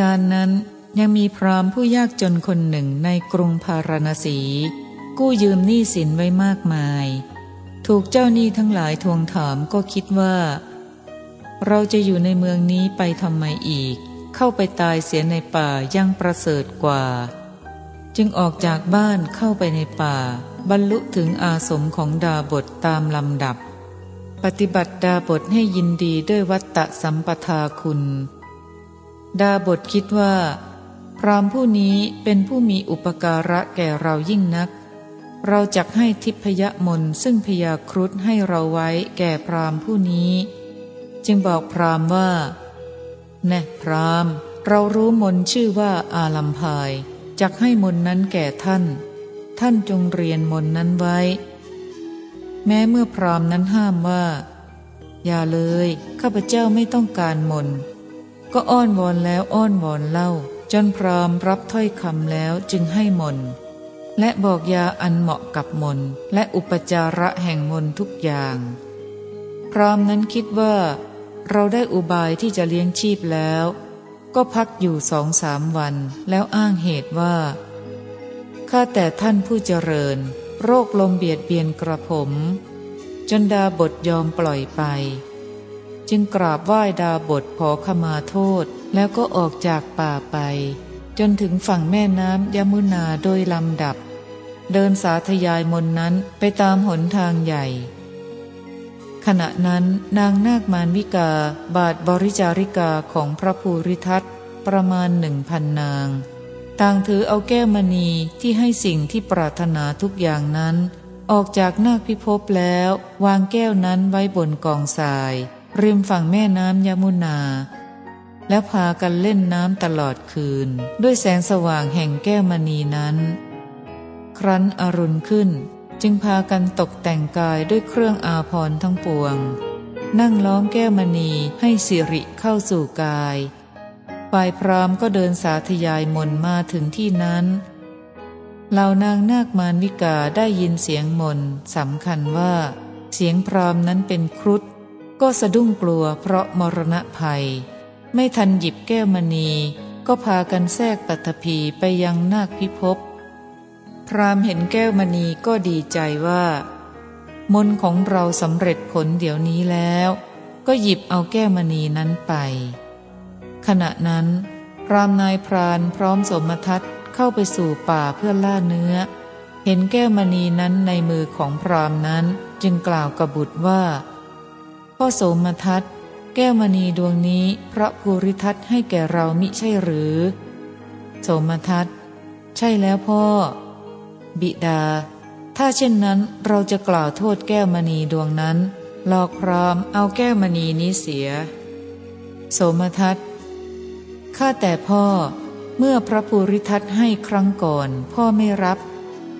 การนั้นยังมีพรามผู้ยากจนคนหนึ่งในกรุงพาราณสี กู้ยืมหนี้สินไว้มากมาย ถูกเจ้าหนี้ทั้งหลายทวงถามก็คิดว่า เราจะอยู่ในเมืองนี้ไปทำไมอีก เข้าไปตายเสียในป่ายังประเสริฐกว่า จึงออกจากบ้านเข้าไปในป่า บรรลุถึงอาสมของดาบทตามลำดับ ปฏิบัติดาบทให้ยินดีด้วยวัตตะสัมปทาคุณ ดาบทคิดว่า พรามผู้นี้เป็นผู้มีอุปการะแก่เรายิ่งนัก เราจักให้ทิพยมนซึ่งพยาครุฑให้เราไว้แก่พรามผู้นี้ จึงบอกพรามว่า แน่พรามเรารู้มนชื่อว่าอาลัมพายจักให้มนนั้นแก่ท่าน ท่านจงเรียนมนนั้นไว้ แม้เมื่อพรามนั้นห้ามว่า อย่าเลย ข้าพเจ้าไม่ต้องการมน ก็อ้อนวอนแล้วอ้อนวอนเล่า จนพรามรับถ้อยคำแล้วจึงให้มน และบอกยาอันเหมาะกับมน และอุปจาระแห่งมนทุกอย่าง พรามนั้นคิดว่า เราได้อุบายที่จะเลี้ยงชีพแล้ว ก็พักอยู่สองสามวัน แล้วอ้างเหตุว่าข้าแต่ท่านผู้เจริญ โรคลมเบียดเบียนกระผม จนดาบทยอมปล่อยไป จึงกราบไหว้ดาบทขอขมาโทษ แล้วก็ออกจากป่าไป จนถึงฝั่งแม่น้ำยมุนาโดยลำดับ เดินสาธยายมนนั้นไปตามหนทางใหญ่ ขณะนั้นนางนาคมานวิกาบาทบริจาริกาของพระภูริทัตประมาณหนึ่งพันนาง ต่างถือเอาแก้วมณีที่ให้สิ่งที่ปรารถนาทุกอย่างนั้น ออกจากนาคพิภพแล้ว วางแก้วนั้นไว้บนกองทราย ริมฝั่งแม่น้ำยมุนา แล้วพากันเล่นน้ำตลอดคืน ด้วยแสงสว่างแห่งแก้วมณีนั้น ครั้นอรุณขึ้นจึงพากันตกแต่งกายด้วยเครื่องอาภรณ์ทั้งปวง นั่งล้อมแก้วมณีให้สิริเข้าสู่กาย ฝ่ายพรามก็เดินสาธยายมนมาถึงที่นั้นเหล่านางนาคมานวิกาได้ยินเสียงมนสำคัญว่า เสียงพรามนั้นเป็นครุฑ ก็สะดุ้งกลัวเพราะมรณะภัย ไม่ทันหยิบแก้วมณี ก็พากันแทรกปัตภีไปยังนาคพิภพพรามเห็นแก้วมณีก็ดีใจว่า มนของเราสำเร็จผลเดี๋ยวนี้แล้ว ก็หยิบเอาแก้วมณีนั้นไป ขณะนั้นพรามนายพรานพร้อมสมทัตเข้าไปสู่ป่าเพื่อล่าเนื้อ เห็นแก้วมณีนั้นในมือของพรามนั้นจึงกล่าวกับบุตรว่า พ่อโสมทัตแก้วมณีดวงนี้พระภูริทัตให้แก่เรามิใช่หรือ โสมทัตใช่แล้วพ่อ บิดา ถ้าเช่นนั้นเราจะกล่าวโทษแก้วมณีดวงนั้น หลอกพรามเอาแก้วมณีนี้เสีย โสมทัตข้าแต่พ่อเมื่อพระภูริทัตให้ครั้งก่อนพ่อไม่รับ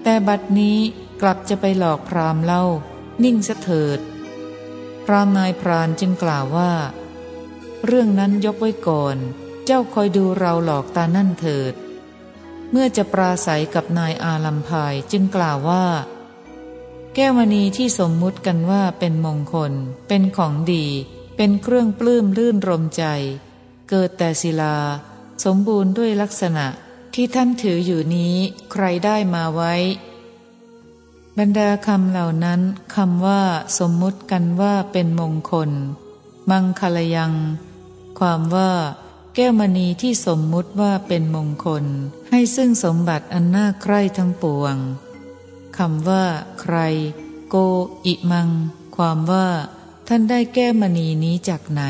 แต่บัดนี้กลับจะไปหลอกพรามเล่า นิ่งเสถิด พรามนายพรานจึงกล่าวว่า เรื่องนั้นยกไว้ก่อน เจ้าคอยดูเราหลอกตานั่นเถิด เมื่อจะปราศัยกับนายอาลัมพายจึงกล่าวว่า แก้วมณีที่สมมุติกันว่าเป็นมงคล เป็นของดี เป็นเครื่องปลื้มลื่นรมใจ เกิดแต่ศิลา สมบูรณ์ด้วยลักษณะที่ท่านถืออยู่นี้ใครได้มาไว้ บรรดาคำเหล่านั้นคำว่าสมมุติกันว่าเป็นมงคล มังคลยัง ความว่า แก้วมณีที่สมมุติว่าเป็นมงคล ให้ซึ่งสมบัติอันน่าใคร่ทั้งปวงคำว่า ใคร โก อิมัง ความว่า ท่านได้แก้วมณีนี้จากไหน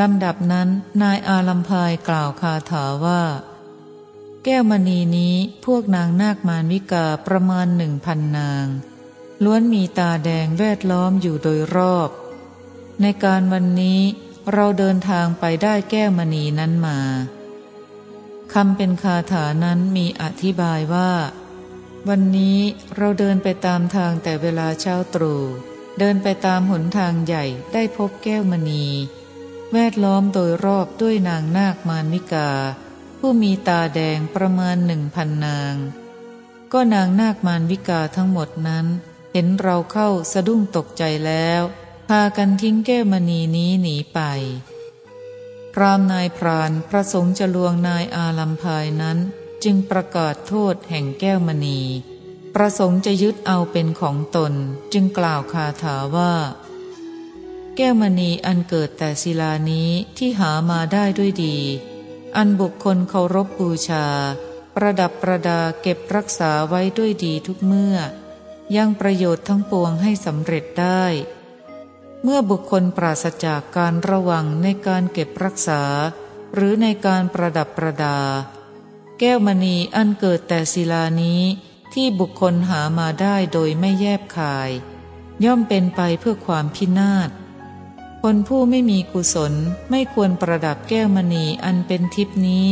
ลำดับนั้นนายอาลัมพายกล่าวคาถาว่า แก้วมณีนี้พวกนางนาคมานวิกาประมาณหนึ่งพันนาง ล้วนมีตาแดงแวดล้อมอยู่โดยรอบ ในการวันนี้เราเดินทางไปได้แก้วมณีนั้นมาคำเป็นคาถานั้นมีอธิบายว่า วันนี้เราเดินไปตามทางแต่เวลาเช้าตรู่เดินไปตามหนทางใหญ่ได้พบแก้วมณี แวดล้อมโดยรอบด้วยนางนาคมารวิกา ผู้มีตาแดงประมาณหนึ่งพันนาง ก็นางนาคมารวิกาทั้งหมดนั้น เห็นเราเข้าสะดุ้งตกใจแล้ว พากันทิ้งแก้วมณีนี้หนีไป พรามนายพรานประสงค์จะลวงนายอาลัมพายนั้น จึงประกาศโทษแห่งแก้วมณี ประสงค์จะยึดเอาเป็นของตนจึงกล่าวคาถาว่าแก้วมณีอันเกิดแต่ศิลานี้ที่หามาได้ด้วยดี อันบุคคลเคารพบูชา ประดับประดาเก็บรักษาไว้ด้วยดีทุกเมื่อ ยังประโยชน์ทั้งปวงให้สำเร็จได้ เมื่อบุคคลปราศจากการระวังในการเก็บรักษา หรือในการประดับประดา แก้วมณีอันเกิดแต่ศิลานี้ที่บุคคลหามาได้โดยไม่แยบคาย ย่อมเป็นไปเพื่อความพินาศ คนผู้ไม่มีกุศลไม่ควรประดับแก้วมณีอันเป็นทิพนี้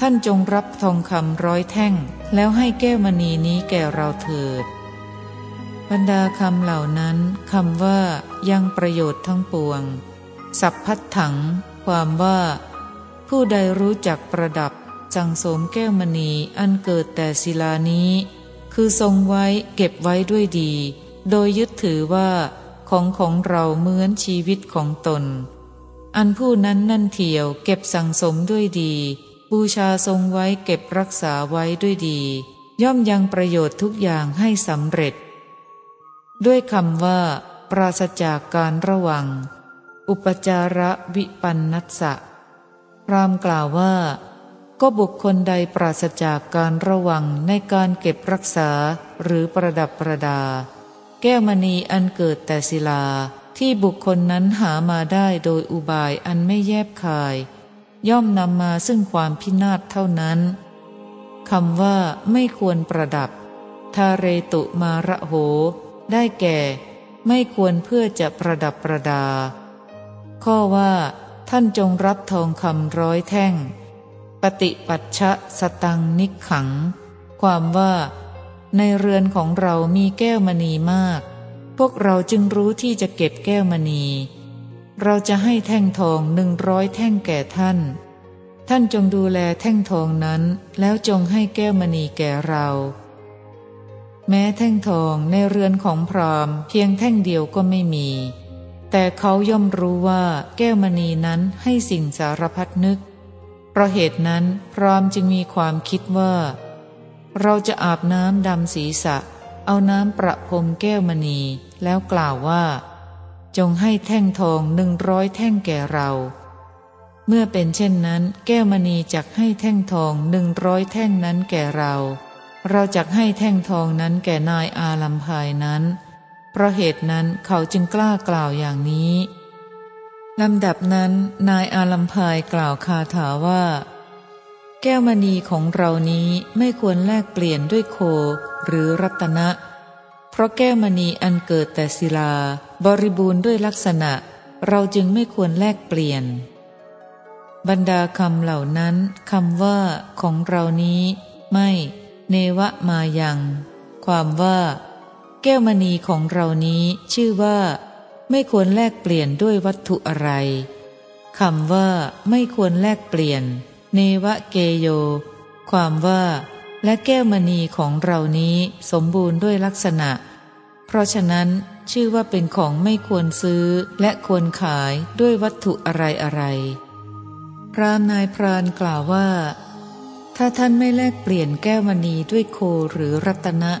ท่านจงรับทองคำร้อยแท่ง แล้วให้แก้วมณีนี้แก่เราเถิด บรรดาคำเหล่านั้นคำว่ายังประโยชน์ทั้งปวง สัพพัดถัง ความว่า ผู้ใดรู้จักประดับจังสมแก้วมณีอันเกิดแต่ศิลานี้ คือทรงไว้เก็บไว้ด้วยดี โดยยึดถือว่า ของของเราเหมือนชีวิตของตน อันผู้นั้นนั่นเที่ยวเก็บสังสมด้วยดี บูชาทรงไว้เก็บรักษาไว้ด้วยดี ย่อมยังประโยชน์ทุกอย่างให้สำเร็จ ด้วยคำว่า ปราศจากการระวัง อุปจาระวิปันนัสสะพรามกล่าวว่า ก็บุคคลใดปราศจากการระวังในการเก็บรักษาหรือประดับประดา แก้วมณีอันเกิดแต่ศิลาที่บุคคลนั้นหามาได้โดยอุบายอันไม่แยบคาย ย่อมนำมาซึ่งความพินาศเท่านั้นคำว่าไม่ควรประดับ ทาเรตุมาระโห ได้แก่ ไม่ควรเพื่อจะประดับประดา ข้อว่า ท่านจงรับทองคำร้อยแท่ง ปฏิปัชชะสตังนิขัง ความว่า ในเรือนของเรามีแก้วมณีมาก พวกเราจึงรู้ที่จะเก็บแก้วมณี เราจะให้แท่งทองหนึ่งร้อยแท่งแก่ท่าน ท่านจงดูแลแท่งทองนั้น แล้วจงให้แก้วมณีแก่เรา แม้แท่งทองในเรือนของพรามเพียงแท่งเดียวก็ไม่มี แต่เขาย่อมรู้ว่าแก้วมณีนั้นให้สิ่งสารพัดนึก เพราะเหตุนั้นพรามจึงมีความคิดว่า เราจะอาบน้ำดำศีรษะ เอาน้ำประพรมแก้วมณี แล้วกล่าวว่า จงให้แท่งทองหนึ่งร้อยแท่งแก่เรา เมื่อเป็นเช่นนั้น แก้วมณีจักให้แท่งทองหนึ่งร้อยแท่งนั้นแก่เรา เราจะให้แท่งทองนั้นแก่นายอาลัมพายนั้น เพราะเหตุนั้นเขาจึงกล้ากล่าวอย่างนี้ลำดับนั้นนายอาลัมพายกล่าวคาถาว่า แก้วมณีของเรานี้ไม่ควรแลกเปลี่ยนด้วยโคหรือรัตนะ เพราะแก้วมณีอันเกิดแต่ศิลา บริบูรณ์ด้วยลักษณะ เราจึงไม่ควรแลกเปลี่ยน บรรดาคำเหล่านั้นคำว่า ของเรานี้ ไม่ เนวะมายัง ความว่า แก้วมณีของเรานี้ชื่อว่า ไม่ควรแลกเปลี่ยนด้วยวัตถุอะไรคำว่า ไม่ควรแลกเปลี่ยน เนวะเกโย ความว่า และแก้วมณีของเรานี้สมบูรณ์ด้วยลักษณะ เพราะฉะนั้นชื่อว่าเป็นของไม่ควรซื้อและควรขายด้วยวัตถุอะไรอะไรพรามนายพรานกล่าวว่า ถ้าท่านไม่แลกเปลี่ยนแก้วมณีด้วยโคหรือรัตนะ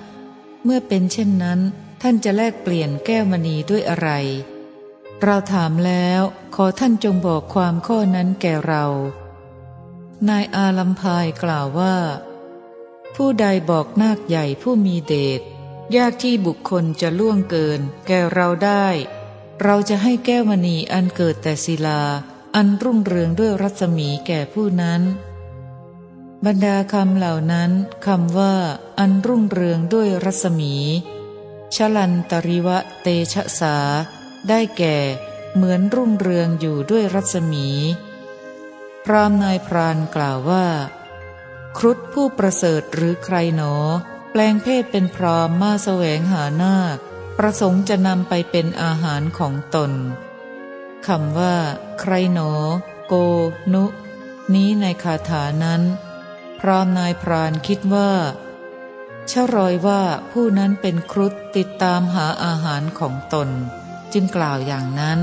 เมื่อเป็นเช่นนั้น ท่านจะแลกเปลี่ยนแก้วมณีด้วยอะไร เราถามแล้ว ขอท่านจงบอกความข้อนั้นแก่เรา นายอาลัมพายกล่าวว่า ผู้ใดบอกนาคใหญ่ผู้มีเดชยากที่บุคคลจะล่วงเกิน แก่เราได้ เราจะให้แก้วมณีอันเกิดแต่ศิลา อันรุ่งเรืองด้วยรัศมีแก่ผู้นั้น บรรดาคำเหล่านั้นคำว่า อันรุ่งเรืองด้วยรัศมี ชลันตริวะเตชะสา ได้แก่ เหมือนรุ่งเรืองอยู่ด้วยรัศมี พรามนายพรานกล่าวว่า ครุฑผู้ประเสริฐหรือใครหนอ แปลงเพศเป็นพรามมาแสวงหานาค ประสงค์จะนำไปเป็นอาหารของตนคำว่า ใครหนอ โก นุ นี้ในคาถานั้น พรามนายพรานคิดว่าชรอยว่าผู้นั้นเป็นครุฑติดตามหาอาหารของตน จึงกล่าวอย่างนั้น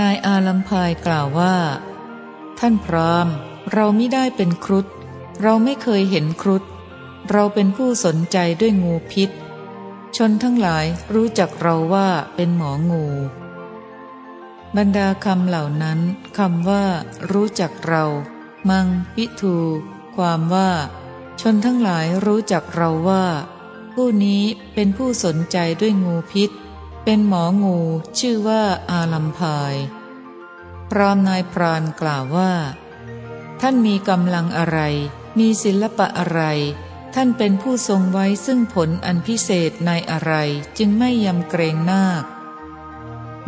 นายอาลัมพายกล่าวว่า ท่านพรามเราไม่ได้เป็นครุฑเราไม่เคยเห็นครุฑเราเป็นผู้สนใจด้วยงูพิษ ชนทั้งหลายรู้จักเราว่าเป็นหมองู บรรดาคำเหล่านั้นคำว่า รู้จักเรา มังพิทู ความว่า ชนทั้งหลายรู้จักเราว่า ผู้นี้เป็นผู้สนใจด้วยงูพิษ เป็นหมองูชื่อว่าอาลัมพาย พรามนายพรานกล่าวว่า ท่านมีกำลังอะไร มีศิลปะอะไร ท่านเป็นผู้ทรงไว้ซึ่งผลอันพิเศษในอะไรจึงไม่ยำเกรงนาค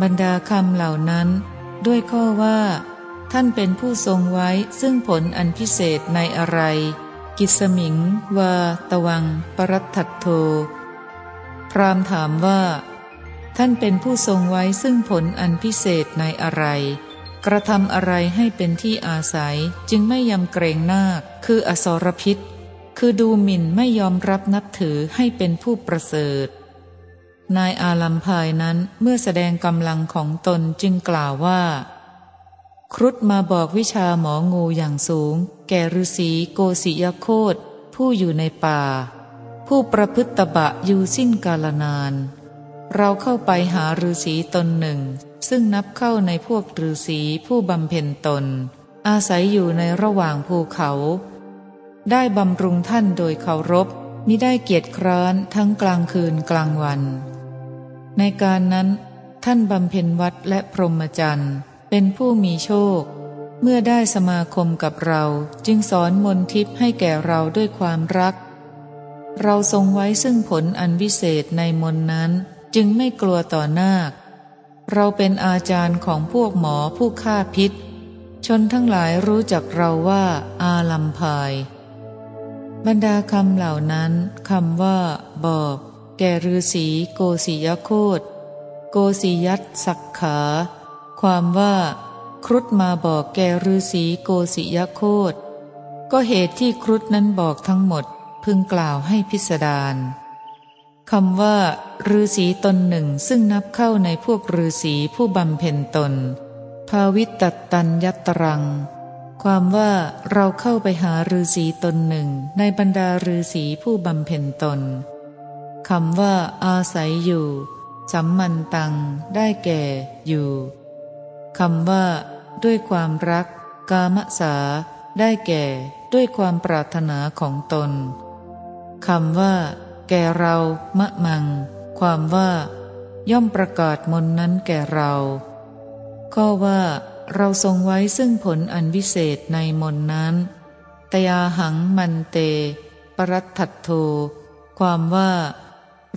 บรรดาคำเหล่านั้น ด้วยข้อว่า ท่านเป็นผู้ทรงไว้ซึ่งผลอันพิเศษในอะไร กิสมิง วา ตวัง ปรัตถัตโทพรามถามว่าท่านเป็นผู้ทรงไว้ซึ่งผลอันพิเศษในอะไร กระทำอะไรให้เป็นที่อาศัยจึงไม่ยำเกรงนาคคืออสรพิษ คือดูหมิ่นไม่ยอมรับนับถือให้เป็นผู้ประเสริฐ นายอาลัมพายนั้นเมื่อแสดงกำลังของตนจึงกล่าวว่า ครุฑมาบอกวิชาหมองูอย่างสูง แก่ฤาษีโกศิยโคตผู้อยู่ในป่า ผู้ประพฤตบะอยู่สิ้นกาลนาน เราเข้าไปหาฤาษีตนหนึ่ง ซึ่งนับเข้าในพวกฤาษีผู้บำเพ็ญตน อาศัยอยู่ในระหว่างภูเขา ได้บำรุงท่านโดยเคารพมิได้เกียรติคร้านทั้งกลางคืนกลางวัน ในการนั้น ท่านบำเพ็ญวัดและพรหมจรรย์เป็นผู้มีโชค เมื่อได้สมาคมกับเราจึงสอนมนทิพย์ให้แก่เราด้วยความรัก เราทรงไว้ซึ่งผลอันวิเศษในมนนั้นจึงไม่กลัวต่อนาค เราเป็นอาจารย์ของพวกหมอผู้ฆ่าพิษ ชนทั้งหลายรู้จักเราว่าอาลัมพาย บรรดาคำเหล่านั้นคำว่า บอก แก่ฤาษีโกศิยโคตโกศิยัตสักขา ความว่า ครุฑมาบอกแกฤาษีโกศิยโคตก็เหตุที่ครุฑนั้นบอกทั้งหมดพึงกล่าวให้พิสดาร คำว่าฤาษีตนหนึ่งซึ่งนับเข้าในพวกฤาษีผู้บำเพ็ญตน ภาวิตตตัญยัตรัง ความว่าเราเข้าไปหาฤาษีตนหนึ่งในบรรดาฤาษีผู้บำเพ็ญตนคำว่า อาศัยอยู่ สัมมันตัง ได้แก่อยู่คำว่า ด้วยความรัก กามสา ได้แก่ ด้วยความปรารถนาของตนคำว่า แก่เรามะมัง ความว่า ย่อมประกาศมนนั้นแก่เรา ข้อว่า เราทรงไว้ซึ่งผลอันวิเศษในมนนั้นตยาหังมันเต ปรัตถัตโทความว่า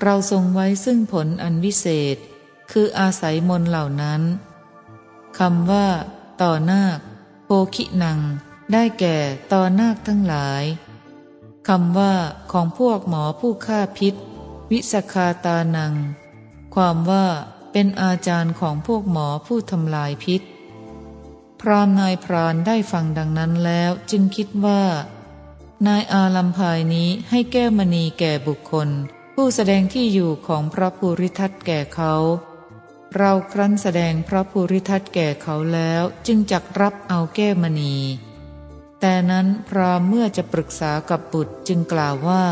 เราทรงไว้ซึ่งผลอันวิเศษ คืออาศัยมนเหล่านั้นคำว่า ต่อนาคโพคินัง ได้แก่ต่อนาคทั้งหลาย คำว่าของพวกหมอผู้ฆ่าพิษ วิสคาตานัง ความว่าเป็นอาจารย์ของพวกหมอผู้ทำลายพิษ พรามนายพรานได้ฟังดังนั้นแล้วจึงคิดว่า นายอาลัมพายนี้ให้แก้มณีแก่บุคคล ผู้แสดงที่อยู่ของพระภูริทัตแก่เขา เราครั้นแสดงพระภูริทัตแก่เขาแล้วจึงจักรับเอาแก้มณี แต่นั้นพรามเมื่อจะปรึกษากับบุตรจึงกล่าวว่า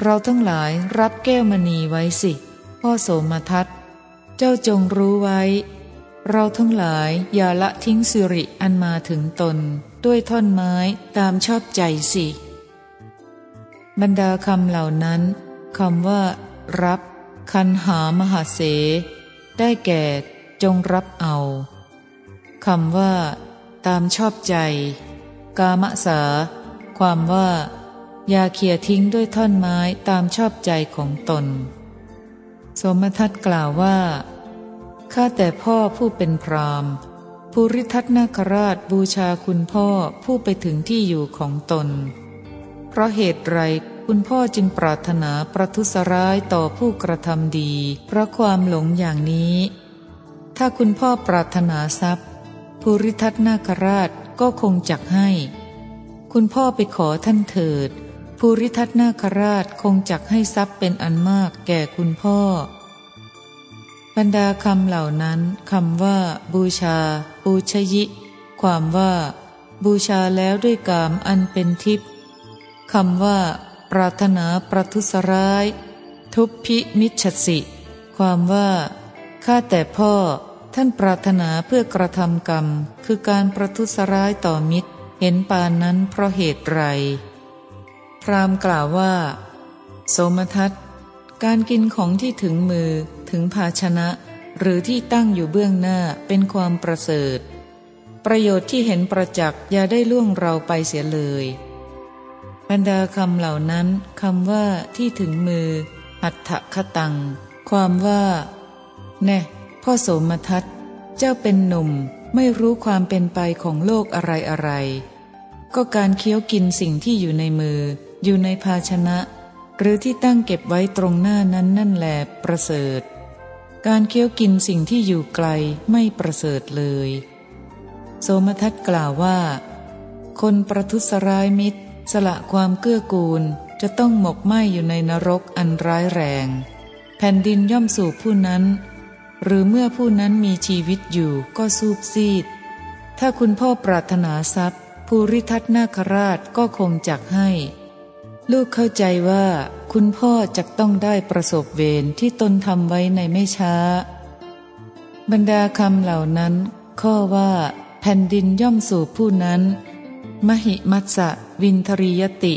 เราทั้งหลายรับแก้วมณีไว้สิ พ่อโสมทัตเจ้าจงรู้ไว้ เราทั้งหลายอย่าละทิ้งสิริอันมาถึงตนด้วยท่อนไม้ตามชอบใจสิ บรรดาคำเหล่านั้นคำว่า รับ คันหามหาเส ได้แก่จงรับเอาคำว่า ตามชอบใจ กามสา ความว่า ยาเขี่ยทิ้งด้วยท่อนไม้ตามชอบใจของตน สมทัตกล่าวว่า ข้าแต่พ่อผู้เป็นพรามภูริทัตนาคราชบูชาคุณพ่อผู้ไปถึงที่อยู่ของตน เพราะเหตุไรคุณพ่อจึงปรารถนาประทุษร้ายต่อผู้กระทำดี เพราะความหลงอย่างนี้ ถ้าคุณพ่อปรารถนาทรัพย์ภูริทัตนาคราช ก็คงจักให้ คุณพ่อไปขอท่านเถิด ภูริทัตนาคราชคงจักให้ทรัพย์เป็นอันมากแก่คุณพ่อ บรรดาคำเหล่านั้นคำว่า บูชาบูชยิ ความว่า บูชาแล้วด้วยกามอันเป็นทิพย์คำว่า ปรารถนาประทุษร้าย ทุพพิมิชสิ ความว่าข้าแต่พ่อ ท่านปรารถนาเพื่อกระทำกรรม คือการประทุษร้ายต่อมิตร เห็นปานนั้นเพราะเหตุไร พรามกล่าวว่า โสมทัศการกินของที่ถึงมือถึงภาชนะ หรือที่ตั้งอยู่เบื้องหน้าเป็นความประเสริฐ ประโยชน์ที่เห็นประจักษ์อย่าได้ล่วงเราไปเสียเลยบรรดาคำเหล่านั้นคำว่าที่ถึงมือหัตถคตัง ความว่า แน่ พ่อโสมทัตเจ้าเป็นหนุ่มไม่รู้ความเป็นไปของโลกอะไรอะไร ก็การเคี้ยวกินสิ่งที่อยู่ในมือ อยู่ในภาชนะ หรือที่ตั้งเก็บไว้ตรงหน้านั้นนั่นแหละประเสริฐ การเคี้ยวกินสิ่งที่อยู่ไกลไม่ประเสริฐเลย โสมทัตกล่าวว่า คนประทุษร้ายมิตร สละความเกื้อกูลจะต้องหมกไหมอยู่ในนรกอันร้ายแรง แผ่นดินย่อมสู่ผู้นั้น หรือเมื่อผู้นั้นมีชีวิตอยู่ก็สูบซีด ถ้าคุณพ่อปรารถนาทรัพย์ ภูริทัตนาคราชก็คงจักให้ ลูกเข้าใจว่า คุณพ่อจะต้องได้ประสบเวรที่ตนทำไว้ในไม่ช้า บรรดาคำเหล่านั้น ข้อว่าแผ่นดินย่อมสู่ผู้นั้น มหิมัสสะวินทรียติ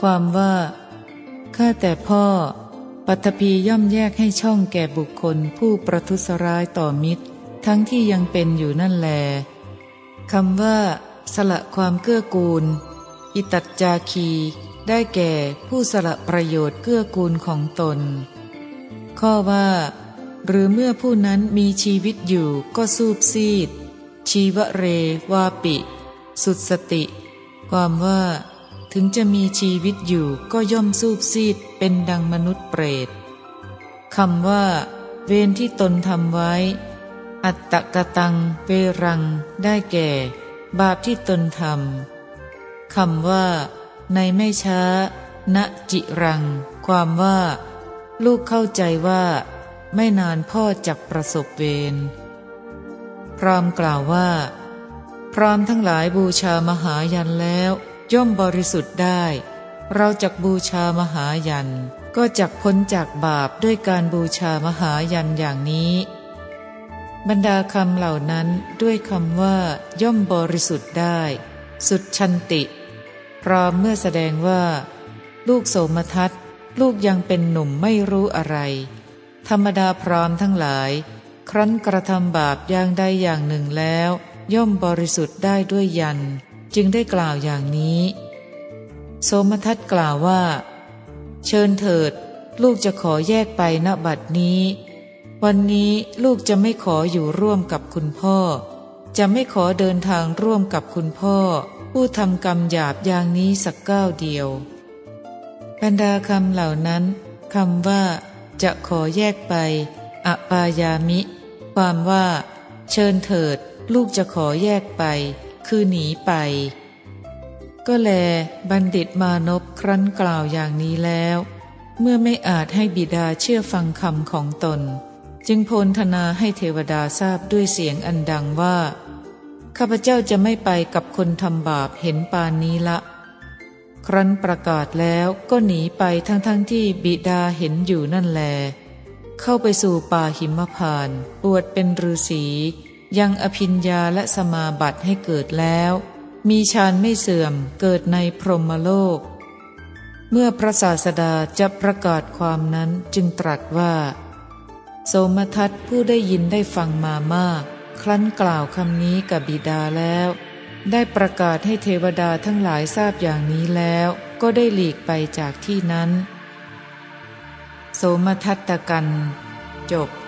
ความว่า ข้าแต่พ่อ ปัตภีย่อมแยกให้ช่องแก่บุคคลผู้ประทุษร้ายต่อมิตร ทั้งที่ยังเป็นอยู่นั่นแลคำว่า สละความเกื้อกูล อิตัจจาคี ได้แก่ผู้สละประโยชน์เกื้อกูลของตน ข้อว่า หรือเมื่อผู้นั้นมีชีวิตอยู่ก็สูบซีด ชีวเรวาปิ สุดสติ ความว่า ถึงจะมีชีวิตอยู่ก็ย่อมสูบซีดเป็นดังมนุษย์เปรตคำว่า เวรที่ตนทำไว้ อัตตะกะตังเวรัง ได้แก่ บาปที่ตนทำคำว่า ในไม่ช้า ณจิรัง ความว่า ลูกเข้าใจว่า ไม่นานพ่อจักประสบเวรพรามกล่าวว่า พรามทั้งหลายบูชามหายันแล้ว ย่อมบริสุทธิ์ได้ เราจักบูชามหายัน ก็จักพ้นจากบาปด้วยการบูชามหายันอย่างนี้ บรรดาคำเหล่านั้นด้วยคำว่า ย่อมบริสุทธิ์ได้ สุดชันติ พรามเมื่อแสดงว่า ลูกโสมทัตลูกยังเป็นหนุ่มไม่รู้อะไร ธรรมดาพรามทั้งหลาย ครั้นกระทำบาปอย่างใดอย่างหนึ่งแล้ว ย่อมบริสุทธิ์ได้ด้วยยัน จึงได้กล่าวอย่างนี้ โสมทัตกล่าวว่า เชิญเถิด ลูกจะขอแยกไปณบัดนี้ วันนี้ลูกจะไม่ขออยู่ร่วมกับคุณพ่อ จะไม่ขอเดินทางร่วมกับคุณพ่อ ผู้ทำกรรมหยาบอย่างนี้สักก้าวเดียวบรรดาคำเหล่านั้นคำว่า จะขอแยกไปอปายามิ ความว่า เชิญเถิด ลูกจะขอแยกไป คือหนีไป ก็แลบัณฑิตมานพครั้นกล่าวอย่างนี้แล้ว เมื่อไม่อาจให้บิดาเชื่อฟังคำของตน จึงโพลธนาให้เทวดาทราบด้วยเสียงอันดังว่า ข้าพเจ้าจะไม่ไปกับคนทำบาปเห็นปานนี้ละ ครั้นประกาศแล้วก็หนีไปทั้งๆทที่บิดาเห็นอยู่นั่นแล เข้าไปสู่ป่าหิมพานปวดเป็นฤาษี ยังอภิญญาและสมาบัติให้เกิดแล้ว มีฌานไม่เสื่อมเกิดในพรหมโลก เมื่อพระศาสดาจะประกาศความนั้นจึงตรัสว่า โสมทัตผู้ได้ยินได้ฟังมามาก ครั้นกล่าวคำนี้กับบิดาแล้ว ได้ประกาศให้เทวดาทั้งหลายทราบอย่างนี้แล้ว ก็ได้หลีกไปจากที่นั้น โสมทัตตกัน จบ